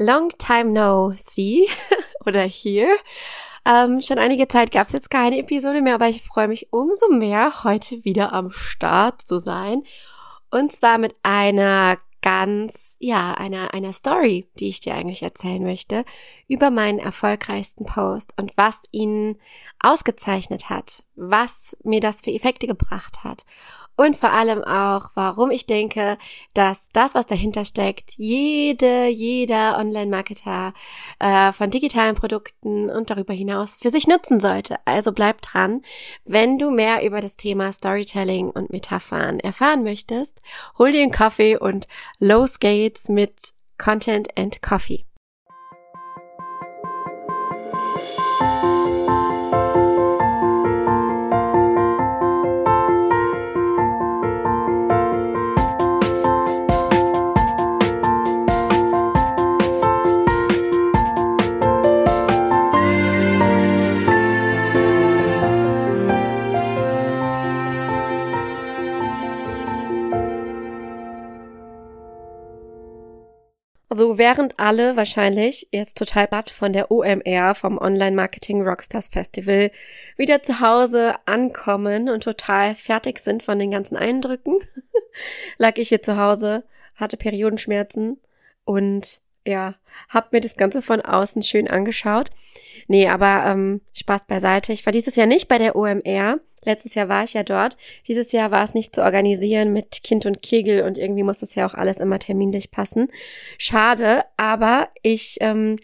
Long time no see oder here. Ähm, schon einige Zeit gab es jetzt keine Episode mehr, aber ich freue mich umso mehr, heute wieder am Start zu sein. Und zwar mit einer ganz, ja, einer, einer Story, die ich dir eigentlich erzählen möchte, über meinen erfolgreichsten Post und was ihn ausgezeichnet hat, was mir das für Effekte gebracht hat und vor allem auch, warum ich denke, dass das, was dahinter steckt, jede, jeder Online-Marketer äh, von digitalen Produkten und darüber hinaus für sich nutzen sollte. Also bleib dran. Wenn du mehr über das Thema Storytelling und Metaphern erfahren möchtest, hol dir einen Kaffee und los geht's mit Content and Coffee. Während alle wahrscheinlich jetzt total platt von der OMR, vom Online Marketing Rockstars Festival, wieder zu Hause ankommen und total fertig sind von den ganzen Eindrücken, lag ich hier zu Hause, hatte Periodenschmerzen und ja, hab mir das Ganze von außen schön angeschaut. Nee, aber ähm, Spaß beiseite. Ich war dieses Jahr nicht bei der OMR. Letztes Jahr war ich ja dort. Dieses Jahr war es nicht zu organisieren mit Kind und Kegel und irgendwie muss das ja auch alles immer terminlich passen. Schade, aber ich ähm,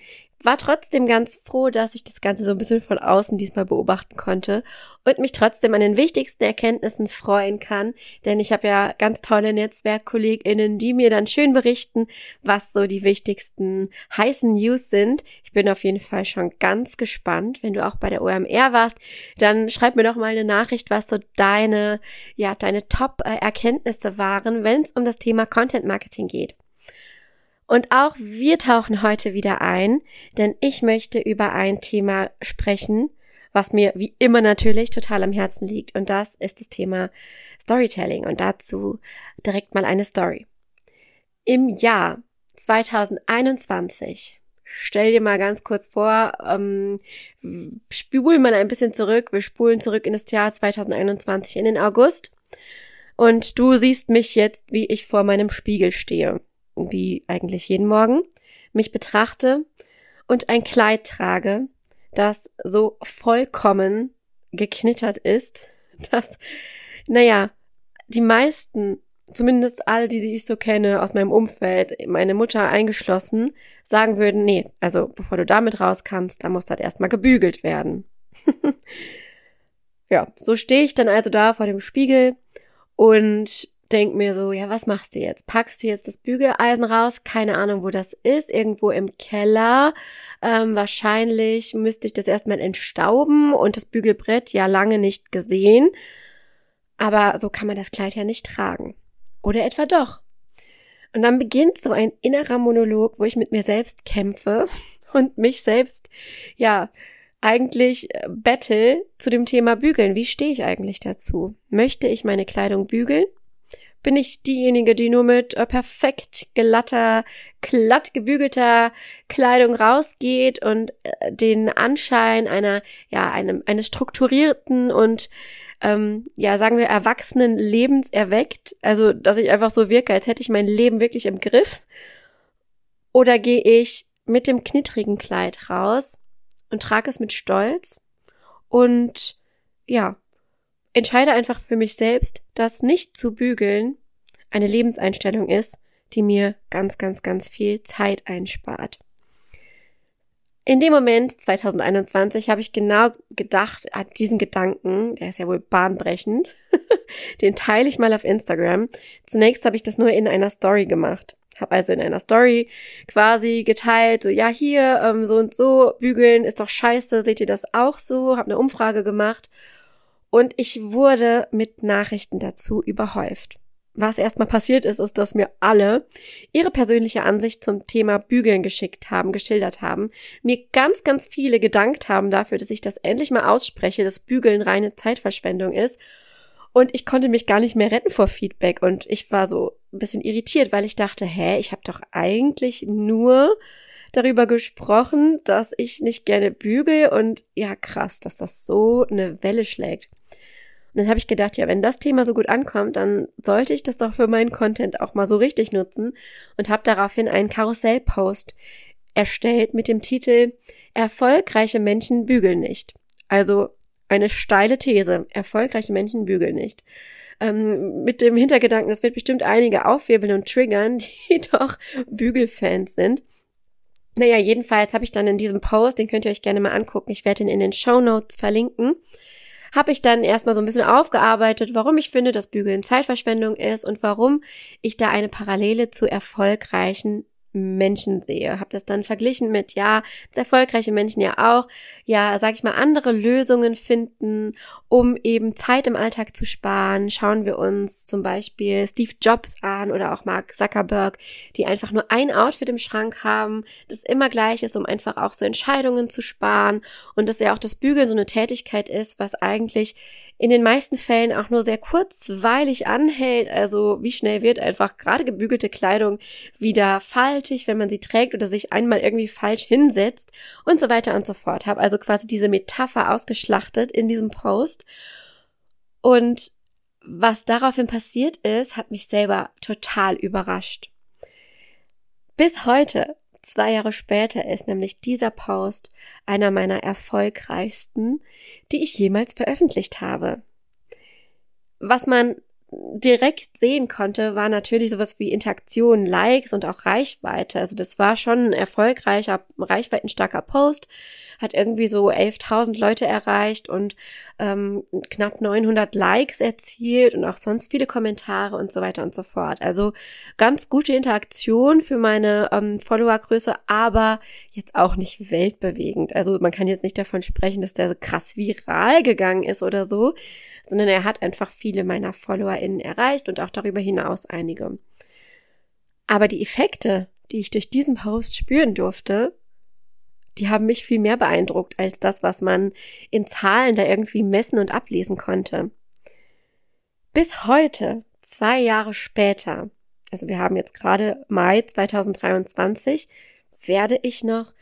war trotzdem ganz froh, dass ich das Ganze so ein bisschen von außen diesmal beobachten konnte und mich trotzdem an den wichtigsten Erkenntnissen freuen kann, denn ich habe ja ganz tolle Netzwerkkolleginnen, die mir dann schön berichten, was so die wichtigsten heißen News sind. Ich bin auf jeden Fall schon ganz gespannt. Wenn du auch bei der OMR warst, dann schreib mir doch mal eine Nachricht, was so deine, ja, deine Top-Erkenntnisse waren, wenn es um das Thema Content Marketing geht. Und auch wir tauchen heute wieder ein, denn ich möchte über ein Thema sprechen, was mir wie immer natürlich total am Herzen liegt. Und das ist das Thema Storytelling. Und dazu direkt mal eine Story. Im Jahr 2021, stell dir mal ganz kurz vor, ähm, spulen mal ein bisschen zurück. Wir spulen zurück in das Jahr 2021, in den August. Und du siehst mich jetzt, wie ich vor meinem Spiegel stehe wie eigentlich jeden Morgen, mich betrachte und ein Kleid trage, das so vollkommen geknittert ist, dass, naja, die meisten, zumindest alle, die, die ich so kenne aus meinem Umfeld, meine Mutter eingeschlossen, sagen würden, nee, also bevor du damit raus kannst, da muss das erstmal gebügelt werden. ja, so stehe ich dann also da vor dem Spiegel und denk mir so, ja, was machst du jetzt? Packst du jetzt das Bügeleisen raus? Keine Ahnung, wo das ist. Irgendwo im Keller. Ähm, wahrscheinlich müsste ich das erstmal entstauben und das Bügelbrett ja lange nicht gesehen. Aber so kann man das Kleid ja nicht tragen. Oder etwa doch. Und dann beginnt so ein innerer Monolog, wo ich mit mir selbst kämpfe und mich selbst, ja, eigentlich äh, battle zu dem Thema Bügeln. Wie stehe ich eigentlich dazu? Möchte ich meine Kleidung bügeln? Bin ich diejenige, die nur mit äh, perfekt glatter, glatt gebügelter Kleidung rausgeht und äh, den Anschein einer, ja, einem, eines strukturierten und ähm, ja, sagen wir, erwachsenen Lebens erweckt. Also, dass ich einfach so wirke, als hätte ich mein Leben wirklich im Griff. Oder gehe ich mit dem knittrigen Kleid raus und trage es mit Stolz und ja, entscheide einfach für mich selbst, dass nicht zu bügeln eine Lebenseinstellung ist, die mir ganz, ganz, ganz viel Zeit einspart. In dem Moment 2021 habe ich genau gedacht, ah, diesen Gedanken, der ist ja wohl bahnbrechend, den teile ich mal auf Instagram. Zunächst habe ich das nur in einer Story gemacht. Habe also in einer Story quasi geteilt, so ja hier ähm, so und so bügeln ist doch scheiße, seht ihr das auch so? Habe eine Umfrage gemacht und ich wurde mit Nachrichten dazu überhäuft. Was erstmal passiert ist, ist, dass mir alle ihre persönliche Ansicht zum Thema Bügeln geschickt haben, geschildert haben, mir ganz, ganz viele gedankt haben dafür, dass ich das endlich mal ausspreche, dass Bügeln reine Zeitverschwendung ist. Und ich konnte mich gar nicht mehr retten vor Feedback und ich war so ein bisschen irritiert, weil ich dachte, hä, ich habe doch eigentlich nur darüber gesprochen, dass ich nicht gerne bügel und ja, krass, dass das so eine Welle schlägt. Dann habe ich gedacht, ja, wenn das Thema so gut ankommt, dann sollte ich das doch für meinen Content auch mal so richtig nutzen und habe daraufhin einen Karussellpost erstellt mit dem Titel Erfolgreiche Menschen bügeln nicht. Also eine steile These. Erfolgreiche Menschen bügeln nicht. Ähm, mit dem Hintergedanken, das wird bestimmt einige aufwirbeln und triggern, die doch Bügelfans sind. Naja, jedenfalls habe ich dann in diesem Post, den könnt ihr euch gerne mal angucken, ich werde ihn in den Show Notes verlinken, habe ich dann erstmal so ein bisschen aufgearbeitet, warum ich finde, dass Bügeln Zeitverschwendung ist und warum ich da eine Parallele zu erfolgreichen Menschen sehe. Habe das dann verglichen mit, ja, erfolgreiche Menschen ja auch, ja, sag ich mal, andere Lösungen finden, um eben Zeit im Alltag zu sparen. Schauen wir uns zum Beispiel Steve Jobs an oder auch Mark Zuckerberg, die einfach nur ein Outfit im Schrank haben, das immer gleich ist, um einfach auch so Entscheidungen zu sparen und dass ja auch das Bügeln so eine Tätigkeit ist, was eigentlich in den meisten Fällen auch nur sehr kurzweilig anhält. Also wie schnell wird einfach gerade gebügelte Kleidung wieder faltig, wenn man sie trägt oder sich einmal irgendwie falsch hinsetzt und so weiter und so fort. Habe also quasi diese Metapher ausgeschlachtet in diesem Post. Und was daraufhin passiert ist, hat mich selber total überrascht. Bis heute Zwei Jahre später ist nämlich dieser Post einer meiner erfolgreichsten, die ich jemals veröffentlicht habe. Was man direkt sehen konnte, war natürlich sowas wie Interaktion, Likes und auch Reichweite. Also das war schon ein erfolgreicher, reichweitenstarker Post, hat irgendwie so 11.000 Leute erreicht und ähm, knapp 900 Likes erzielt und auch sonst viele Kommentare und so weiter und so fort. Also ganz gute Interaktion für meine ähm, Followergröße, aber jetzt auch nicht weltbewegend. Also man kann jetzt nicht davon sprechen, dass der krass viral gegangen ist oder so, sondern er hat einfach viele meiner FollowerInnen erreicht und auch darüber hinaus einige. Aber die Effekte, die ich durch diesen Post spüren durfte, die haben mich viel mehr beeindruckt als das, was man in Zahlen da irgendwie messen und ablesen konnte. Bis heute, zwei Jahre später, also wir haben jetzt gerade Mai 2023, werde ich noch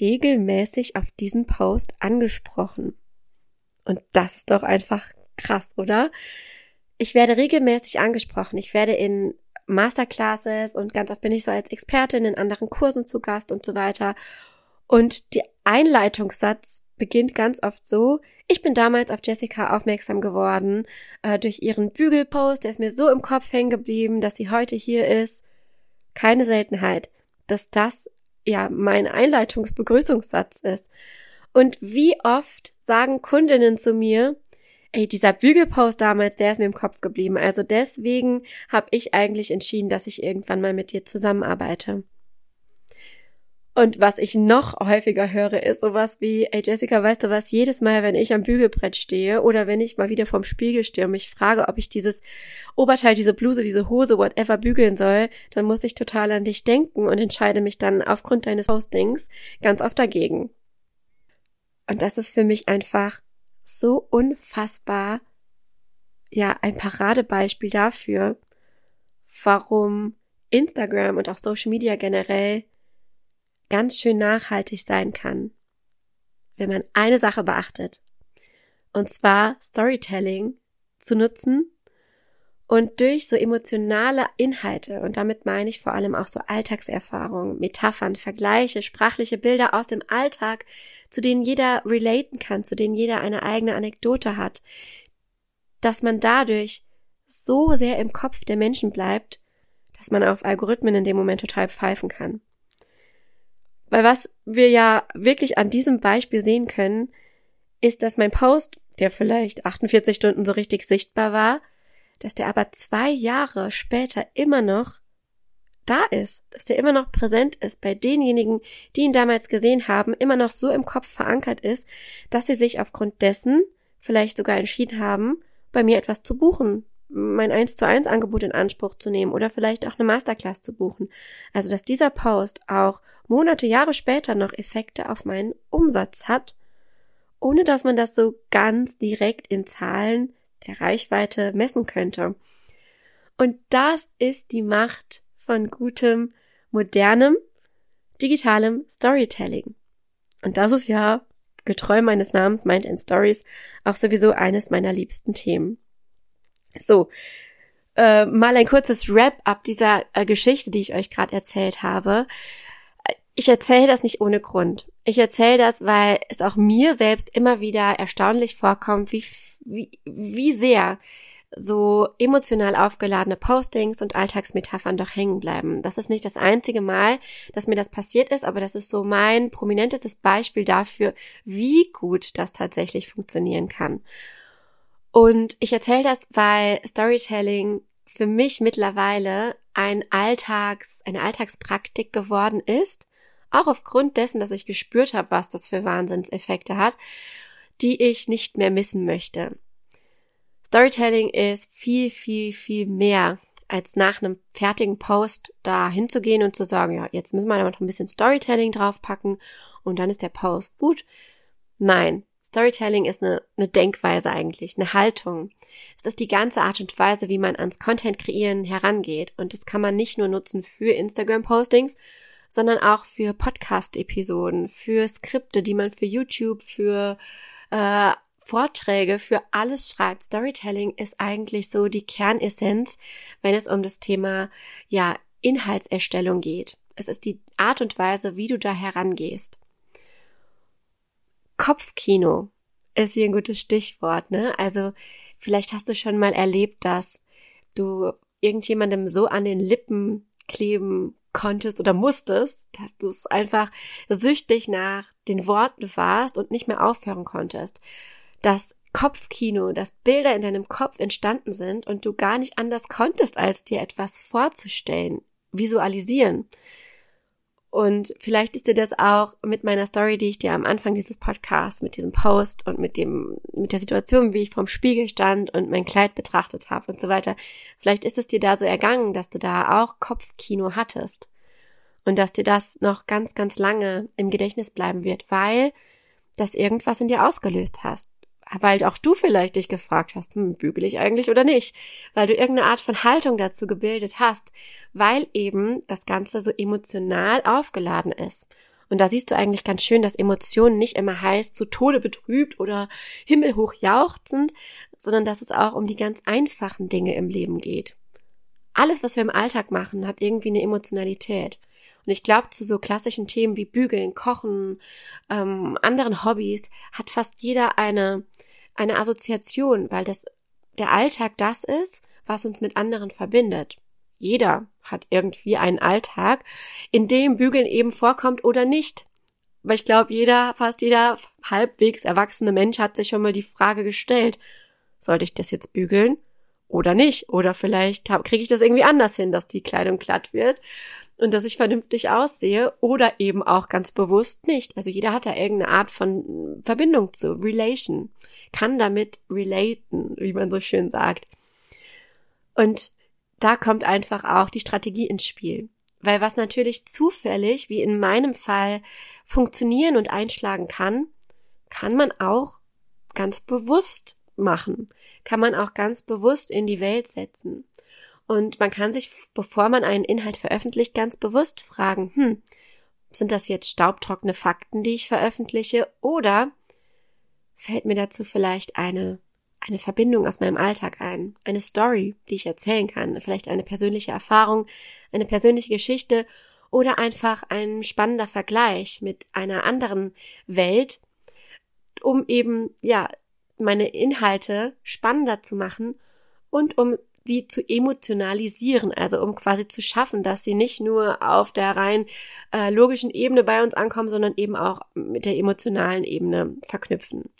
regelmäßig auf diesen Post angesprochen. Und das ist doch einfach krass, oder? Ich werde regelmäßig angesprochen. Ich werde in Masterclasses und ganz oft bin ich so als Expertin in anderen Kursen zu Gast und so weiter. Und die Einleitungssatz beginnt ganz oft so, ich bin damals auf Jessica aufmerksam geworden äh, durch ihren Bügelpost, der ist mir so im Kopf hängen geblieben, dass sie heute hier ist. Keine Seltenheit, dass das ja mein Einleitungsbegrüßungssatz ist. Und wie oft sagen Kundinnen zu mir, ey, dieser Bügelpost damals, der ist mir im Kopf geblieben. Also deswegen habe ich eigentlich entschieden, dass ich irgendwann mal mit dir zusammenarbeite. Und was ich noch häufiger höre, ist sowas wie, ey Jessica, weißt du was, jedes Mal, wenn ich am Bügelbrett stehe oder wenn ich mal wieder vorm Spiegel stehe und mich frage, ob ich dieses Oberteil, diese Bluse, diese Hose, whatever bügeln soll, dann muss ich total an dich denken und entscheide mich dann aufgrund deines Postings ganz oft dagegen. Und das ist für mich einfach so unfassbar, ja, ein Paradebeispiel dafür, warum Instagram und auch Social Media generell ganz schön nachhaltig sein kann, wenn man eine Sache beachtet. Und zwar Storytelling zu nutzen und durch so emotionale Inhalte, und damit meine ich vor allem auch so Alltagserfahrungen, Metaphern, Vergleiche, sprachliche Bilder aus dem Alltag, zu denen jeder relaten kann, zu denen jeder eine eigene Anekdote hat, dass man dadurch so sehr im Kopf der Menschen bleibt, dass man auf Algorithmen in dem Moment total pfeifen kann. Weil was wir ja wirklich an diesem Beispiel sehen können, ist, dass mein Post, der vielleicht 48 Stunden so richtig sichtbar war, dass der aber zwei Jahre später immer noch da ist, dass der immer noch präsent ist bei denjenigen, die ihn damals gesehen haben, immer noch so im Kopf verankert ist, dass sie sich aufgrund dessen vielleicht sogar entschieden haben, bei mir etwas zu buchen, mein 1 zu 1 Angebot in Anspruch zu nehmen oder vielleicht auch eine Masterclass zu buchen. Also, dass dieser Post auch Monate, Jahre später noch Effekte auf meinen Umsatz hat, ohne dass man das so ganz direkt in Zahlen der Reichweite messen könnte. Und das ist die Macht von gutem, modernem, digitalem Storytelling. Und das ist ja getreu meines Namens Mind and Stories auch sowieso eines meiner liebsten Themen. So, äh, mal ein kurzes Wrap-up dieser äh, Geschichte, die ich euch gerade erzählt habe. Ich erzähle das nicht ohne Grund. Ich erzähle das, weil es auch mir selbst immer wieder erstaunlich vorkommt, wie, wie, wie sehr so emotional aufgeladene Postings und Alltagsmetaphern doch hängen bleiben. Das ist nicht das einzige Mal, dass mir das passiert ist, aber das ist so mein prominentestes Beispiel dafür, wie gut das tatsächlich funktionieren kann. Und ich erzähle das, weil Storytelling für mich mittlerweile ein Alltags, eine Alltagspraktik geworden ist, auch aufgrund dessen, dass ich gespürt habe, was das für Wahnsinnseffekte hat, die ich nicht mehr missen möchte. Storytelling ist viel, viel, viel mehr als nach einem fertigen Post da hinzugehen und zu sagen, ja, jetzt müssen wir aber noch ein bisschen Storytelling draufpacken und dann ist der Post gut. Nein, Storytelling ist eine, eine Denkweise eigentlich, eine Haltung. Es ist die ganze Art und Weise, wie man ans Content kreieren herangeht. Und das kann man nicht nur nutzen für Instagram-Postings, sondern auch für Podcast-Episoden, für Skripte, die man für YouTube, für äh, Vorträge, für alles schreibt. Storytelling ist eigentlich so die Kernessenz, wenn es um das Thema, ja, Inhaltserstellung geht. Es ist die Art und Weise, wie du da herangehst. Kopfkino ist hier ein gutes Stichwort, ne? Also, vielleicht hast du schon mal erlebt, dass du irgendjemandem so an den Lippen kleben konntest oder musstest, dass du es einfach süchtig nach den Worten warst und nicht mehr aufhören konntest das Kopfkino, dass Bilder in deinem Kopf entstanden sind und du gar nicht anders konntest, als dir etwas vorzustellen, visualisieren. Und vielleicht ist dir das auch mit meiner Story, die ich dir am Anfang dieses Podcasts, mit diesem Post und mit dem, mit der Situation, wie ich vorm Spiegel stand und mein Kleid betrachtet habe und so weiter. Vielleicht ist es dir da so ergangen, dass du da auch Kopfkino hattest. Und dass dir das noch ganz, ganz lange im Gedächtnis bleiben wird, weil das irgendwas in dir ausgelöst hast weil auch du vielleicht dich gefragt hast, hm, bügel ich eigentlich oder nicht, weil du irgendeine Art von Haltung dazu gebildet hast, weil eben das Ganze so emotional aufgeladen ist. Und da siehst du eigentlich ganz schön, dass Emotionen nicht immer heißt, zu Tode betrübt oder himmelhoch jauchzend, sondern dass es auch um die ganz einfachen Dinge im Leben geht. Alles, was wir im Alltag machen, hat irgendwie eine Emotionalität. Und ich glaube, zu so klassischen Themen wie Bügeln, Kochen, ähm, anderen Hobbys hat fast jeder eine, eine Assoziation, weil das der Alltag das ist, was uns mit anderen verbindet. Jeder hat irgendwie einen Alltag, in dem Bügeln eben vorkommt oder nicht. Weil ich glaube, jeder, fast jeder halbwegs erwachsene Mensch hat sich schon mal die Frage gestellt, sollte ich das jetzt bügeln oder nicht? Oder vielleicht kriege ich das irgendwie anders hin, dass die Kleidung glatt wird und dass ich vernünftig aussehe oder eben auch ganz bewusst nicht. Also jeder hat da irgendeine Art von Verbindung zu, Relation, kann damit relaten, wie man so schön sagt. Und da kommt einfach auch die Strategie ins Spiel. Weil was natürlich zufällig, wie in meinem Fall, funktionieren und einschlagen kann, kann man auch ganz bewusst machen, kann man auch ganz bewusst in die Welt setzen. Und man kann sich, bevor man einen Inhalt veröffentlicht, ganz bewusst fragen, hm, sind das jetzt staubtrockene Fakten, die ich veröffentliche, oder fällt mir dazu vielleicht eine, eine Verbindung aus meinem Alltag ein, eine Story, die ich erzählen kann, vielleicht eine persönliche Erfahrung, eine persönliche Geschichte oder einfach ein spannender Vergleich mit einer anderen Welt, um eben, ja, meine Inhalte spannender zu machen und um sie zu emotionalisieren, also um quasi zu schaffen, dass sie nicht nur auf der rein äh, logischen Ebene bei uns ankommen, sondern eben auch mit der emotionalen Ebene verknüpfen.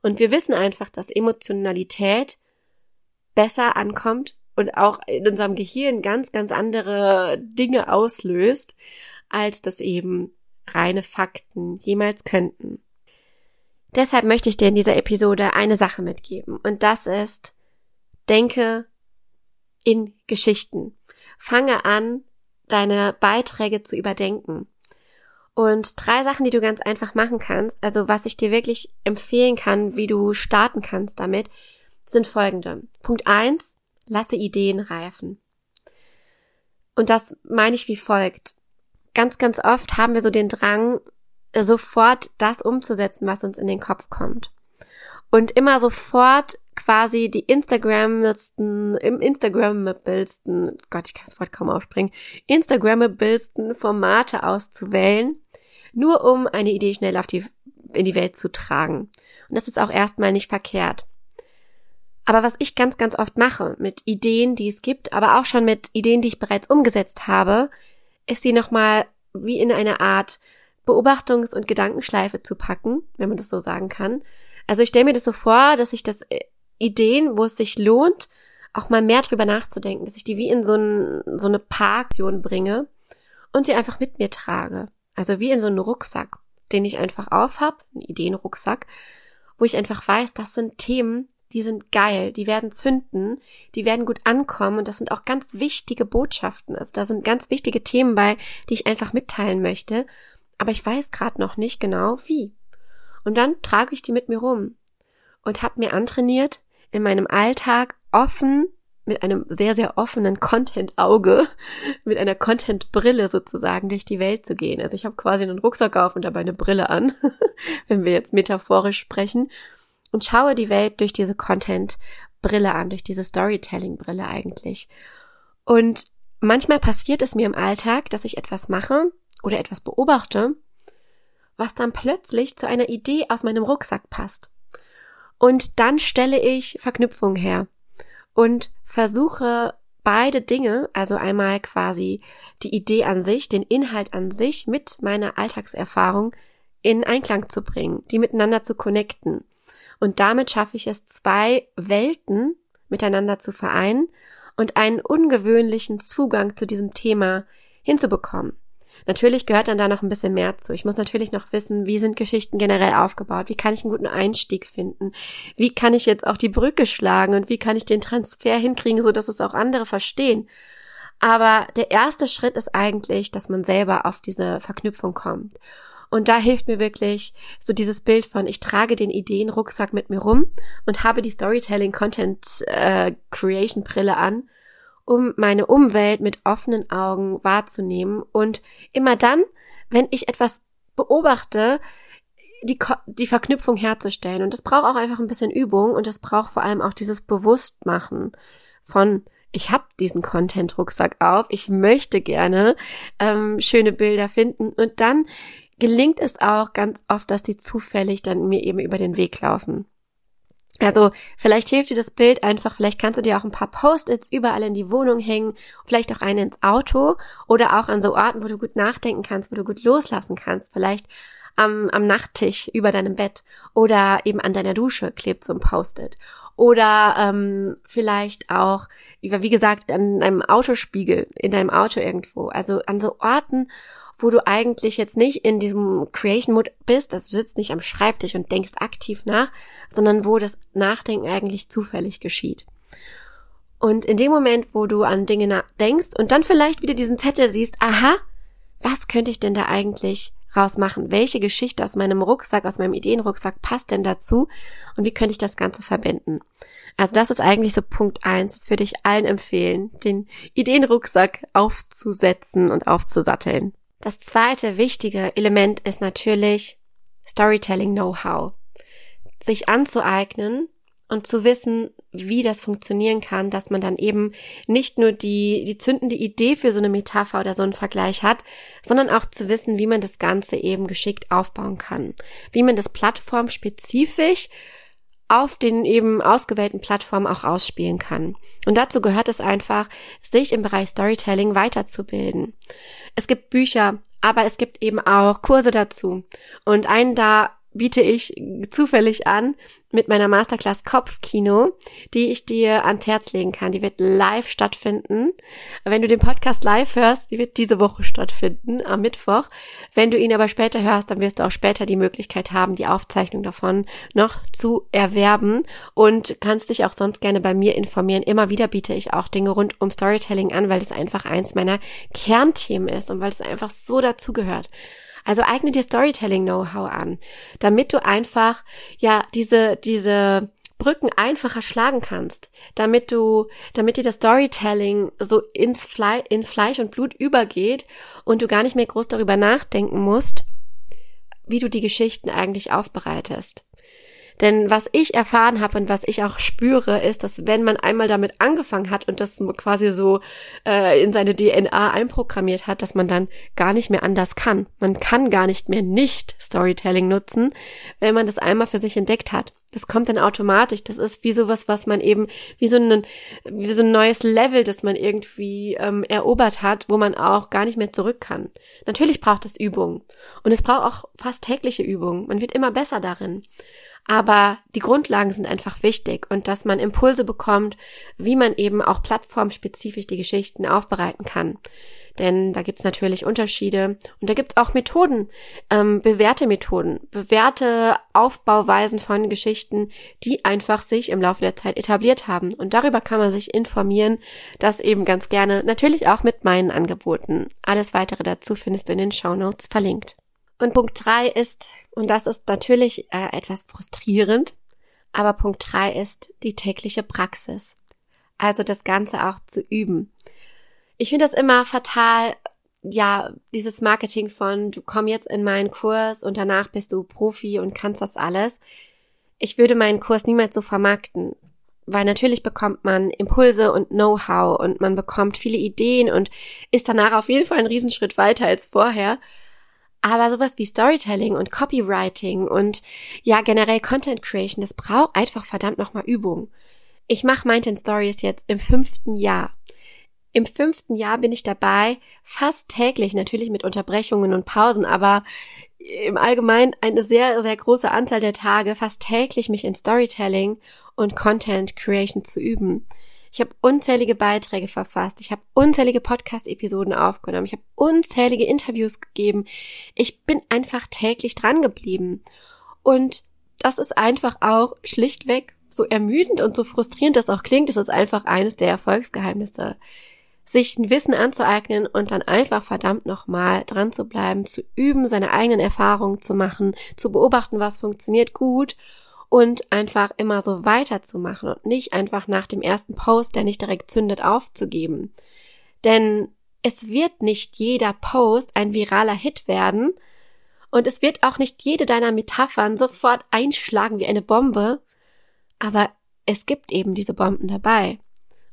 Und wir wissen einfach, dass Emotionalität besser ankommt und auch in unserem Gehirn ganz, ganz andere Dinge auslöst, als das eben reine Fakten jemals könnten. Deshalb möchte ich dir in dieser Episode eine Sache mitgeben und das ist, denke in Geschichten. Fange an, deine Beiträge zu überdenken. Und drei Sachen, die du ganz einfach machen kannst, also was ich dir wirklich empfehlen kann, wie du starten kannst damit, sind folgende. Punkt eins: lasse Ideen reifen. Und das meine ich wie folgt. ganz, ganz oft haben wir so den Drang, sofort das umzusetzen, was uns in den Kopf kommt. Und immer sofort quasi die Instagramsten, im Instagramablesten, Gott, ich kann das Wort kaum aussprechen, Instagramablesten Formate auszuwählen, nur um eine Idee schnell auf die, in die Welt zu tragen. Und das ist auch erstmal nicht verkehrt. Aber was ich ganz, ganz oft mache mit Ideen, die es gibt, aber auch schon mit Ideen, die ich bereits umgesetzt habe, ist sie nochmal wie in eine Art Beobachtungs- und Gedankenschleife zu packen, wenn man das so sagen kann. Also ich stelle mir das so vor, dass ich das äh, Ideen, wo es sich lohnt, auch mal mehr drüber nachzudenken, dass ich die wie in so, ein, so eine Parktion bringe und sie einfach mit mir trage. Also wie in so einen Rucksack, den ich einfach aufhab, einen Ideenrucksack, wo ich einfach weiß, das sind Themen, die sind geil, die werden zünden, die werden gut ankommen und das sind auch ganz wichtige Botschaften. Also da sind ganz wichtige Themen bei, die ich einfach mitteilen möchte, aber ich weiß gerade noch nicht genau wie. Und dann trage ich die mit mir rum und habe mir antrainiert, in meinem Alltag offen mit einem sehr, sehr offenen Content-Auge, mit einer Content-Brille sozusagen durch die Welt zu gehen. Also ich habe quasi einen Rucksack auf und dabei eine Brille an, wenn wir jetzt metaphorisch sprechen, und schaue die Welt durch diese Content-Brille an, durch diese Storytelling-Brille eigentlich. Und manchmal passiert es mir im Alltag, dass ich etwas mache oder etwas beobachte, was dann plötzlich zu einer Idee aus meinem Rucksack passt. Und dann stelle ich Verknüpfungen her und versuche beide Dinge, also einmal quasi die Idee an sich, den Inhalt an sich mit meiner Alltagserfahrung in Einklang zu bringen, die miteinander zu connecten. Und damit schaffe ich es, zwei Welten miteinander zu vereinen und einen ungewöhnlichen Zugang zu diesem Thema hinzubekommen. Natürlich gehört dann da noch ein bisschen mehr zu. Ich muss natürlich noch wissen, wie sind Geschichten generell aufgebaut? Wie kann ich einen guten Einstieg finden? Wie kann ich jetzt auch die Brücke schlagen und wie kann ich den Transfer hinkriegen, so dass es auch andere verstehen? Aber der erste Schritt ist eigentlich, dass man selber auf diese Verknüpfung kommt. Und da hilft mir wirklich so dieses Bild von, ich trage den Ideenrucksack mit mir rum und habe die Storytelling Content äh, Creation Brille an um meine Umwelt mit offenen Augen wahrzunehmen und immer dann, wenn ich etwas beobachte, die, die Verknüpfung herzustellen. Und das braucht auch einfach ein bisschen Übung und das braucht vor allem auch dieses Bewusstmachen von, ich habe diesen Content-Rucksack auf, ich möchte gerne ähm, schöne Bilder finden und dann gelingt es auch ganz oft, dass die zufällig dann mir eben über den Weg laufen. Also vielleicht hilft dir das Bild einfach, vielleicht kannst du dir auch ein paar Post-its überall in die Wohnung hängen, vielleicht auch einen ins Auto oder auch an so Orten, wo du gut nachdenken kannst, wo du gut loslassen kannst. Vielleicht am, am Nachttisch über deinem Bett oder eben an deiner Dusche klebt so ein Post-it. Oder ähm, vielleicht auch, wie gesagt, an einem Autospiegel, in deinem Auto irgendwo. Also an so Orten, wo du eigentlich jetzt nicht in diesem Creation Mode bist, also du sitzt nicht am Schreibtisch und denkst aktiv nach, sondern wo das Nachdenken eigentlich zufällig geschieht. Und in dem Moment, wo du an Dinge denkst und dann vielleicht wieder diesen Zettel siehst, aha, was könnte ich denn da eigentlich rausmachen? Welche Geschichte aus meinem Rucksack, aus meinem Ideenrucksack passt denn dazu? Und wie könnte ich das Ganze verbinden? Also das ist eigentlich so Punkt eins. Das würde ich allen empfehlen, den Ideenrucksack aufzusetzen und aufzusatteln. Das zweite wichtige Element ist natürlich Storytelling Know-how. Sich anzueignen und zu wissen, wie das funktionieren kann, dass man dann eben nicht nur die, die zündende Idee für so eine Metapher oder so einen Vergleich hat, sondern auch zu wissen, wie man das Ganze eben geschickt aufbauen kann. Wie man das plattformspezifisch auf den eben ausgewählten Plattformen auch ausspielen kann. Und dazu gehört es einfach, sich im Bereich Storytelling weiterzubilden. Es gibt Bücher, aber es gibt eben auch Kurse dazu. Und einen da biete ich zufällig an mit meiner Masterclass Kopfkino, die ich dir ans Herz legen kann. Die wird live stattfinden. Wenn du den Podcast live hörst, die wird diese Woche stattfinden, am Mittwoch. Wenn du ihn aber später hörst, dann wirst du auch später die Möglichkeit haben, die Aufzeichnung davon noch zu erwerben und kannst dich auch sonst gerne bei mir informieren. Immer wieder biete ich auch Dinge rund um Storytelling an, weil das einfach eins meiner Kernthemen ist und weil es einfach so dazugehört. Also eigne dir Storytelling-Know-how an, damit du einfach, ja, diese, diese Brücken einfacher schlagen kannst, damit du, damit dir das Storytelling so ins Fle in Fleisch und Blut übergeht und du gar nicht mehr groß darüber nachdenken musst, wie du die Geschichten eigentlich aufbereitest. Denn was ich erfahren habe und was ich auch spüre, ist, dass wenn man einmal damit angefangen hat und das quasi so äh, in seine DNA einprogrammiert hat, dass man dann gar nicht mehr anders kann. Man kann gar nicht mehr nicht Storytelling nutzen, wenn man das einmal für sich entdeckt hat. Das kommt dann automatisch. Das ist wie sowas, was man eben, wie so ein, wie so ein neues Level, das man irgendwie ähm, erobert hat, wo man auch gar nicht mehr zurück kann. Natürlich braucht es Übung. Und es braucht auch fast tägliche Übung. Man wird immer besser darin. Aber die Grundlagen sind einfach wichtig und dass man Impulse bekommt, wie man eben auch plattformspezifisch die Geschichten aufbereiten kann. Denn da gibt's natürlich Unterschiede und da gibt's auch Methoden, ähm, bewährte Methoden, bewährte Aufbauweisen von Geschichten, die einfach sich im Laufe der Zeit etabliert haben. Und darüber kann man sich informieren, das eben ganz gerne, natürlich auch mit meinen Angeboten. Alles weitere dazu findest du in den Show Notes verlinkt. Und Punkt drei ist, und das ist natürlich äh, etwas frustrierend, aber Punkt drei ist die tägliche Praxis. Also das Ganze auch zu üben. Ich finde das immer fatal, ja, dieses Marketing von, du komm jetzt in meinen Kurs und danach bist du Profi und kannst das alles. Ich würde meinen Kurs niemals so vermarkten, weil natürlich bekommt man Impulse und Know-how und man bekommt viele Ideen und ist danach auf jeden Fall einen Riesenschritt weiter als vorher. Aber sowas wie Storytelling und Copywriting und ja generell Content Creation, das braucht einfach verdammt nochmal Übung. Ich mache Mind Stories jetzt im fünften Jahr. Im fünften Jahr bin ich dabei, fast täglich, natürlich mit Unterbrechungen und Pausen, aber im Allgemeinen eine sehr, sehr große Anzahl der Tage, fast täglich mich in Storytelling und Content Creation zu üben. Ich habe unzählige Beiträge verfasst. Ich habe unzählige Podcast-Episoden aufgenommen. Ich habe unzählige Interviews gegeben. Ich bin einfach täglich dran geblieben. Und das ist einfach auch schlichtweg so ermüdend und so frustrierend das auch klingt. Das ist einfach eines der Erfolgsgeheimnisse. Sich ein Wissen anzueignen und dann einfach verdammt nochmal dran zu bleiben, zu üben, seine eigenen Erfahrungen zu machen, zu beobachten, was funktioniert gut und einfach immer so weiterzumachen und nicht einfach nach dem ersten Post, der nicht direkt zündet, aufzugeben. Denn es wird nicht jeder Post ein viraler Hit werden und es wird auch nicht jede deiner Metaphern sofort einschlagen wie eine Bombe, aber es gibt eben diese Bomben dabei.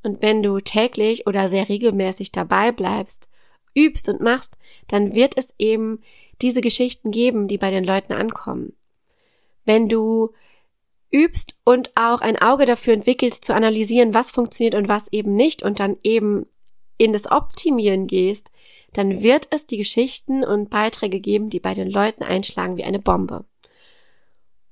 Und wenn du täglich oder sehr regelmäßig dabei bleibst, übst und machst, dann wird es eben diese Geschichten geben, die bei den Leuten ankommen. Wenn du übst und auch ein Auge dafür entwickelst, zu analysieren, was funktioniert und was eben nicht und dann eben in das Optimieren gehst, dann wird es die Geschichten und Beiträge geben, die bei den Leuten einschlagen wie eine Bombe.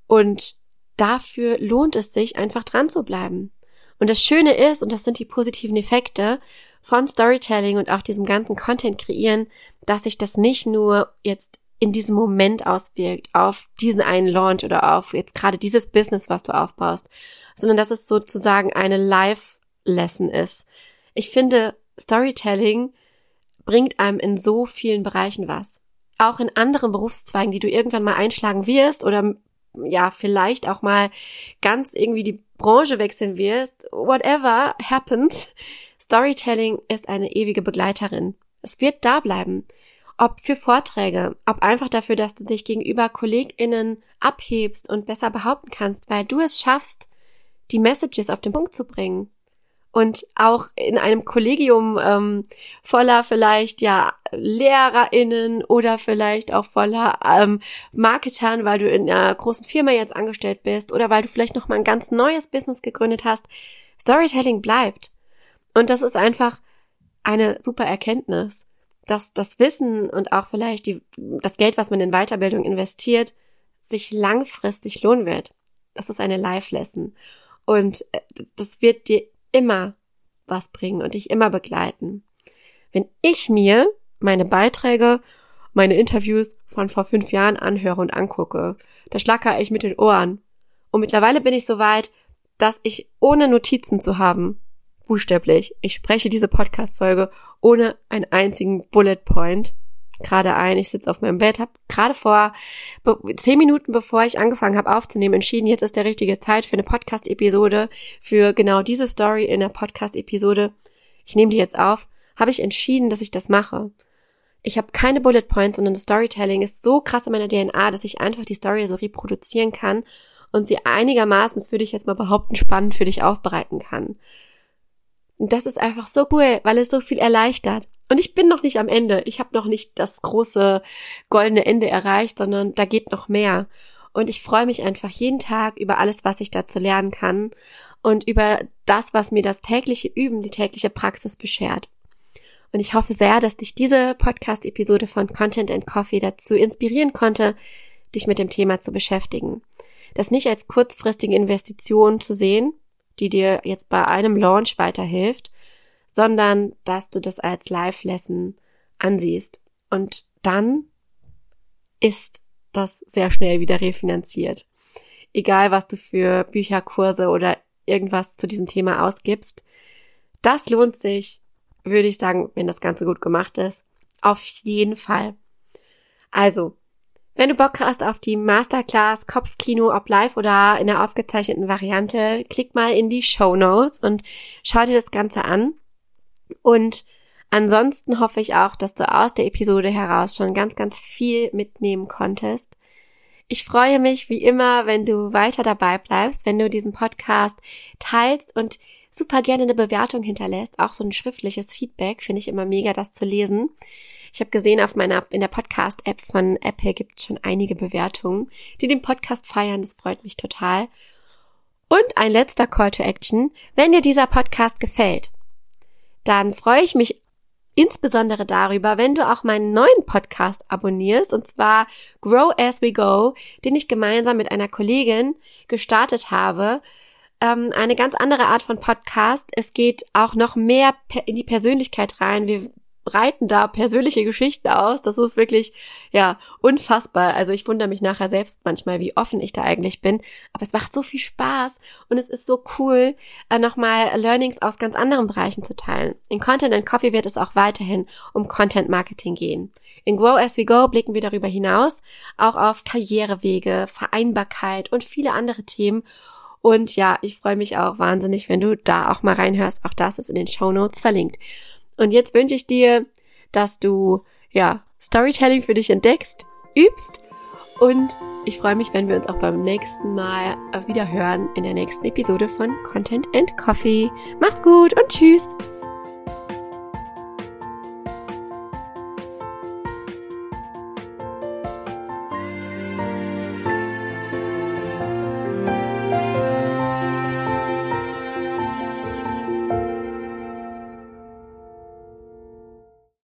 Und dafür lohnt es sich, einfach dran zu bleiben. Und das Schöne ist, und das sind die positiven Effekte von Storytelling und auch diesem ganzen Content kreieren, dass sich das nicht nur jetzt in diesem Moment auswirkt auf diesen einen Launch oder auf jetzt gerade dieses Business, was du aufbaust, sondern dass es sozusagen eine Live-Lesson ist. Ich finde, Storytelling bringt einem in so vielen Bereichen was. Auch in anderen Berufszweigen, die du irgendwann mal einschlagen wirst oder ja, vielleicht auch mal ganz irgendwie die Branche wechseln wirst, whatever happens, Storytelling ist eine ewige Begleiterin. Es wird da bleiben ob für Vorträge, ob einfach dafür, dass du dich gegenüber KollegInnen abhebst und besser behaupten kannst, weil du es schaffst, die Messages auf den Punkt zu bringen. Und auch in einem Kollegium ähm, voller vielleicht ja LehrerInnen oder vielleicht auch voller ähm, Marketern, weil du in einer großen Firma jetzt angestellt bist oder weil du vielleicht noch mal ein ganz neues Business gegründet hast. Storytelling bleibt. Und das ist einfach eine super Erkenntnis dass das Wissen und auch vielleicht die, das Geld, was man in Weiterbildung investiert, sich langfristig lohnen wird. Das ist eine Life-Lesson. Und äh, das wird dir immer was bringen und dich immer begleiten. Wenn ich mir meine Beiträge, meine Interviews von vor fünf Jahren anhöre und angucke, da schlackere ich mit den Ohren. Und mittlerweile bin ich so weit, dass ich ohne Notizen zu haben buchstäblich, ich spreche diese Podcast-Folge ohne einen einzigen Bullet Point gerade ein. Ich sitze auf meinem Bett, habe gerade vor zehn Minuten, bevor ich angefangen habe aufzunehmen, entschieden, jetzt ist der richtige Zeit für eine Podcast-Episode, für genau diese Story in der Podcast-Episode. Ich nehme die jetzt auf. Habe ich entschieden, dass ich das mache. Ich habe keine Bullet Points, sondern das Storytelling ist so krass in meiner DNA, dass ich einfach die Story so reproduzieren kann und sie einigermaßen, das würde ich jetzt mal behaupten, spannend für dich aufbereiten kann. Und das ist einfach so cool, weil es so viel erleichtert. Und ich bin noch nicht am Ende. Ich habe noch nicht das große goldene Ende erreicht, sondern da geht noch mehr. Und ich freue mich einfach jeden Tag über alles, was ich dazu lernen kann und über das, was mir das tägliche Üben, die tägliche Praxis beschert. Und ich hoffe sehr, dass dich diese Podcast-Episode von Content and Coffee dazu inspirieren konnte, dich mit dem Thema zu beschäftigen. Das nicht als kurzfristige Investition zu sehen, die dir jetzt bei einem Launch weiterhilft, sondern dass du das als Live-Lesson ansiehst. Und dann ist das sehr schnell wieder refinanziert. Egal, was du für Bücher, Kurse oder irgendwas zu diesem Thema ausgibst. Das lohnt sich, würde ich sagen, wenn das Ganze gut gemacht ist. Auf jeden Fall. Also, wenn du Bock hast auf die Masterclass Kopfkino, ob live oder in der aufgezeichneten Variante, klick mal in die Show Notes und schau dir das Ganze an. Und ansonsten hoffe ich auch, dass du aus der Episode heraus schon ganz, ganz viel mitnehmen konntest. Ich freue mich wie immer, wenn du weiter dabei bleibst, wenn du diesen Podcast teilst und super gerne eine Bewertung hinterlässt. Auch so ein schriftliches Feedback finde ich immer mega, das zu lesen. Ich habe gesehen, auf meiner, in der Podcast-App von Apple gibt es schon einige Bewertungen, die den Podcast feiern. Das freut mich total. Und ein letzter Call to Action. Wenn dir dieser Podcast gefällt, dann freue ich mich insbesondere darüber, wenn du auch meinen neuen Podcast abonnierst, und zwar Grow As We Go, den ich gemeinsam mit einer Kollegin gestartet habe. Ähm, eine ganz andere Art von Podcast. Es geht auch noch mehr in die Persönlichkeit rein. Wir breiten da persönliche Geschichten aus. Das ist wirklich, ja, unfassbar. Also ich wundere mich nachher selbst manchmal, wie offen ich da eigentlich bin. Aber es macht so viel Spaß und es ist so cool, äh, nochmal Learnings aus ganz anderen Bereichen zu teilen. In Content and Coffee wird es auch weiterhin um Content Marketing gehen. In Grow As We Go blicken wir darüber hinaus auch auf Karrierewege, Vereinbarkeit und viele andere Themen. Und ja, ich freue mich auch wahnsinnig, wenn du da auch mal reinhörst. Auch das ist in den Show Notes verlinkt. Und jetzt wünsche ich dir, dass du, ja, Storytelling für dich entdeckst, übst und ich freue mich, wenn wir uns auch beim nächsten Mal wieder hören in der nächsten Episode von Content and Coffee. Mach's gut und tschüss!